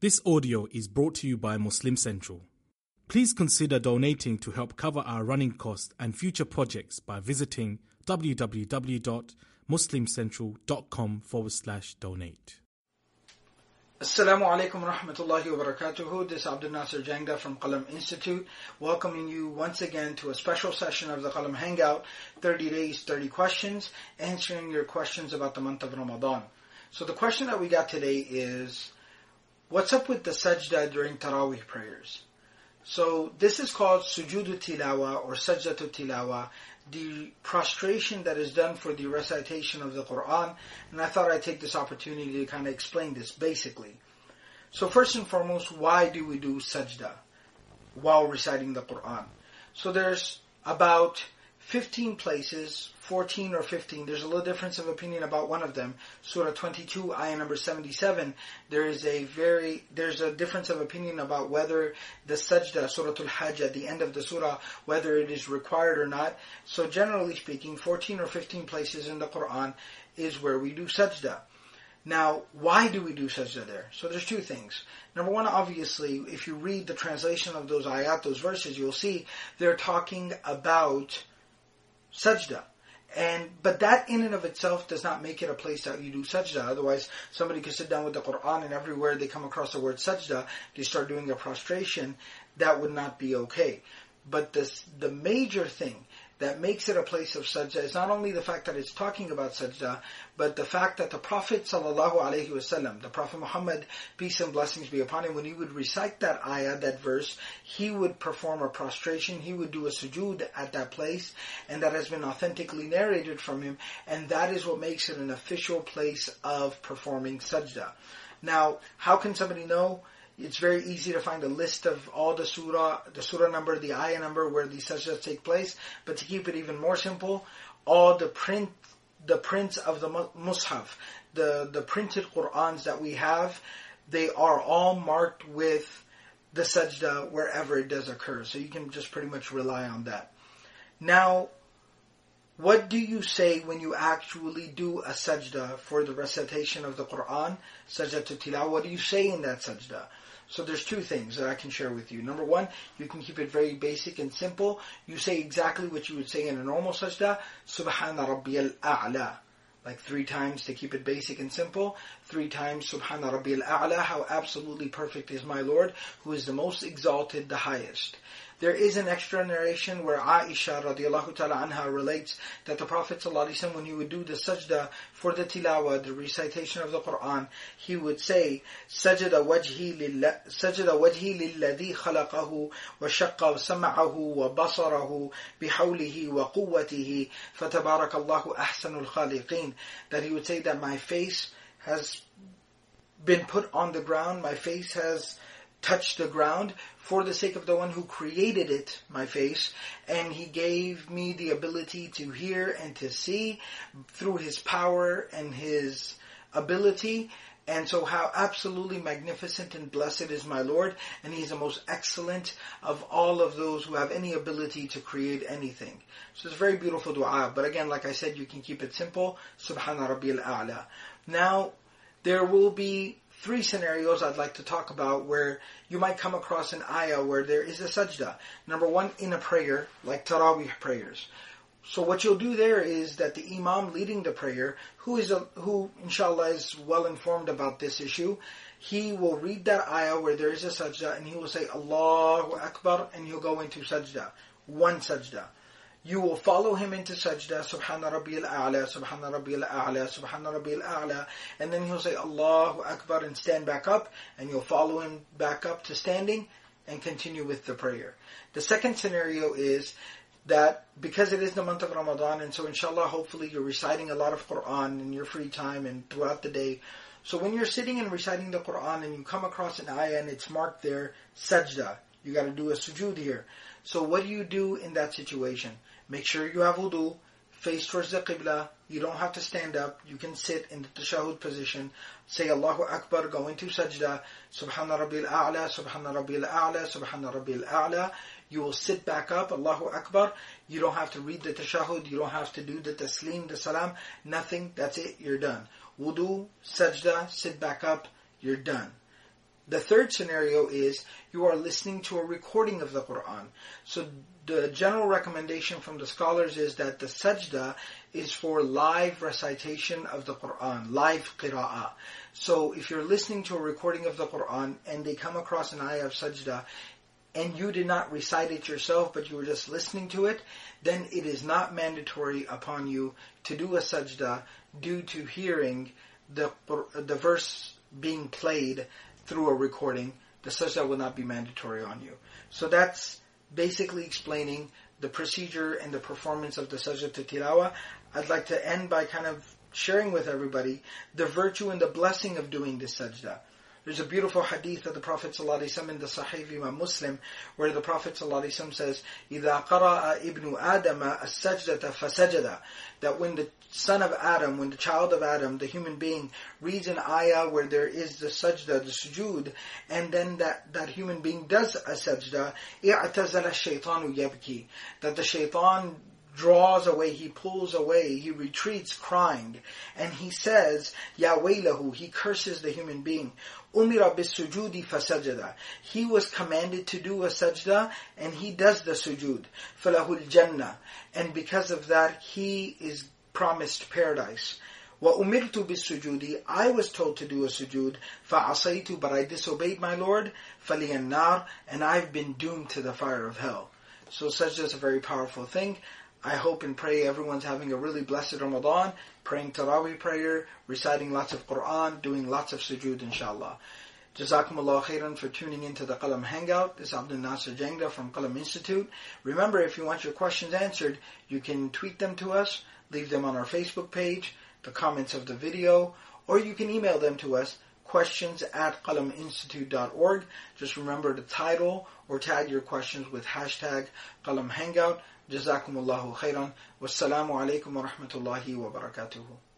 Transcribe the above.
This audio is brought to you by Muslim Central. Please consider donating to help cover our running costs and future projects by visiting www.muslimcentral.com forward slash donate. Assalamu alaikum wa rahmatullahi wa barakatuhu. This is Abdul Nasir Jangda from Qalam Institute, welcoming you once again to a special session of the Qalam Hangout, 30 days, 30 questions, answering your questions about the month of Ramadan. So the question that we got today is, what's up with the sajda during Taraweeh prayers? So this is called sujudu tilawa or sajdatu tilawa, the prostration that is done for the recitation of the Quran. And I thought I'd take this opportunity to kind of explain this basically. So first and foremost, why do we do sajda while reciting the Quran? So there's about 15 places, 14 or 15, there's a little difference of opinion about one of them. Surah 22, ayah number 77, there is a very, there's a difference of opinion about whether the sajda, Surah Al-Hajj, at the end of the surah, whether it is required or not. So generally speaking, 14 or 15 places in the Quran is where we do sajda. Now, why do we do sajda there? So there's two things. Number one, obviously, if you read the translation of those ayat, those verses, you'll see they're talking about sajda. And but that in and of itself does not make it a place that you do sajda. Otherwise, somebody could sit down with the Quran and everywhere they come across the word sajda, they start doing a prostration. That would not be okay. But this, the major thing that makes it a place of sajda is not only the fact that it's talking about sajda, but the fact that the Prophet sallallahu the Prophet Muhammad, peace and blessings be upon him, when he would recite that ayah, that verse, he would perform a prostration, he would do a sujood at that place, and that has been authentically narrated from him, and that is what makes it an official place of performing sajda. Now, how can somebody know? It's very easy to find a list of all the surah, the surah number, the ayah number where these sajdas take place. But to keep it even more simple, all the print, the prints of the mushaf, the, the printed Qur'ans that we have, they are all marked with the sajda wherever it does occur. So you can just pretty much rely on that. Now, what do you say when you actually do a sajda for the recitation of the Quran, sajdatu tilawah? What do you say in that sajda? So there's two things that I can share with you. Number one, you can keep it very basic and simple. You say exactly what you would say in a normal sajda, Subhana Rabbiyal A'la. Like three times to keep it basic and simple three times, Subhana wa A'la, how absolutely perfect is my Lord, who is the most exalted, the highest. There is an extra narration where Aisha radiallahu ta'ala anha relates that the Prophet ﷺ, when he would do the sajda for the tilawa, the recitation of the Quran, he would say, Sajda wajhi lilladhi khalaqahu wa shaqqa samaahu wa basarahu bihawlihi wa quwwatihi fatabarakallahu ahsanul khaliqeen. That he would say that my face has been put on the ground, my face has touched the ground for the sake of the one who created it, my face, and he gave me the ability to hear and to see through his power and his ability. And so how absolutely magnificent and blessed is my Lord, and He's the most excellent of all of those who have any ability to create anything. So it's a very beautiful dua, but again, like I said, you can keep it simple. Subhana A'la. Now, there will be three scenarios I'd like to talk about where you might come across an ayah where there is a sajda. Number one, in a prayer, like tarawih prayers. So what you'll do there is that the imam leading the prayer, who is a, who inshallah is well informed about this issue, he will read that ayah where there is a sajda and he will say Allahu Akbar and he'll go into sajda. One sajda you will follow him into sajda, subhana rabbiyal a'la, subhana rabbiyal a'la, subhana rabbiyal a'la, and then he'll say Allahu Akbar and stand back up, and you'll follow him back up to standing and continue with the prayer. The second scenario is that because it is the month of Ramadan, and so inshallah, hopefully you're reciting a lot of Quran in your free time and throughout the day. So when you're sitting and reciting the Quran and you come across an ayah and it's marked there, sajda, you gotta do a sujood here. So what do you do in that situation? Make sure you have wudu, face towards the qibla. You don't have to stand up. You can sit in the tashahud position. Say Allahu Akbar, go into sajda. Subhana Rabbil A'la, Subhana Rabbil A'la, Subhana Rabbil A'la. You will sit back up, Allahu Akbar. You don't have to read the tashahud. You don't have to do the taslim, the salam. Nothing. That's it. You're done. Wudu, sajda, sit back up. You're done. The third scenario is you are listening to a recording of the Quran. So the general recommendation from the scholars is that the sajda is for live recitation of the Quran, live qira'ah. So if you're listening to a recording of the Quran and they come across an ayah of sajda and you did not recite it yourself but you were just listening to it, then it is not mandatory upon you to do a sajda due to hearing the, the verse being played through a recording. The sajda will not be mandatory on you. So that's basically explaining the procedure and the performance of the sajdatu tilawa. I'd like to end by kind of sharing with everybody the virtue and the blessing of doing this sajda. There's a beautiful hadith of the Prophet ﷺ in the Sahih Imam Muslim where the Prophet ﷺ says, إِذَا قَرَأَ إِبْنُ آدَمَ السَّجْدَةَ فَسَجَدَ That when the son of Adam, when the child of Adam, the human being, reads an ayah where there is the sajda, the sujood, and then that, that human being does a sajda, اِعْتَزَلَ الشَّيْطَانُ يَبْكِي That the shaitan draws away, he pulls away, he retreats crying, and he says, Ya waylahu, he curses the human being. Umira bisujudi fasajada. He was commanded to do a sajda, and he does the sujud. Falahul jannah. And because of that, he is promised paradise. Wa umirtu bisujudi. I was told to do a sujud. Fa'asaitu, but I disobeyed my Lord. Faliyan nar. And I've been doomed to the fire of hell. So sajda is a very powerful thing. I hope and pray everyone's having a really blessed Ramadan, praying Taraweeh prayer, reciting lots of Quran, doing lots of sujood inshallah. Jazakumullah khairan for tuning into the Qalam Hangout. This is Abdul Nasir Jangda from Qalam Institute. Remember, if you want your questions answered, you can tweet them to us, leave them on our Facebook page, the comments of the video, or you can email them to us, questions at qalaminstitute.org. Just remember the title or tag your questions with hashtag Qalam Hangout. جزاكم الله خيرا. والسلام عليكم ورحمة الله وبركاته.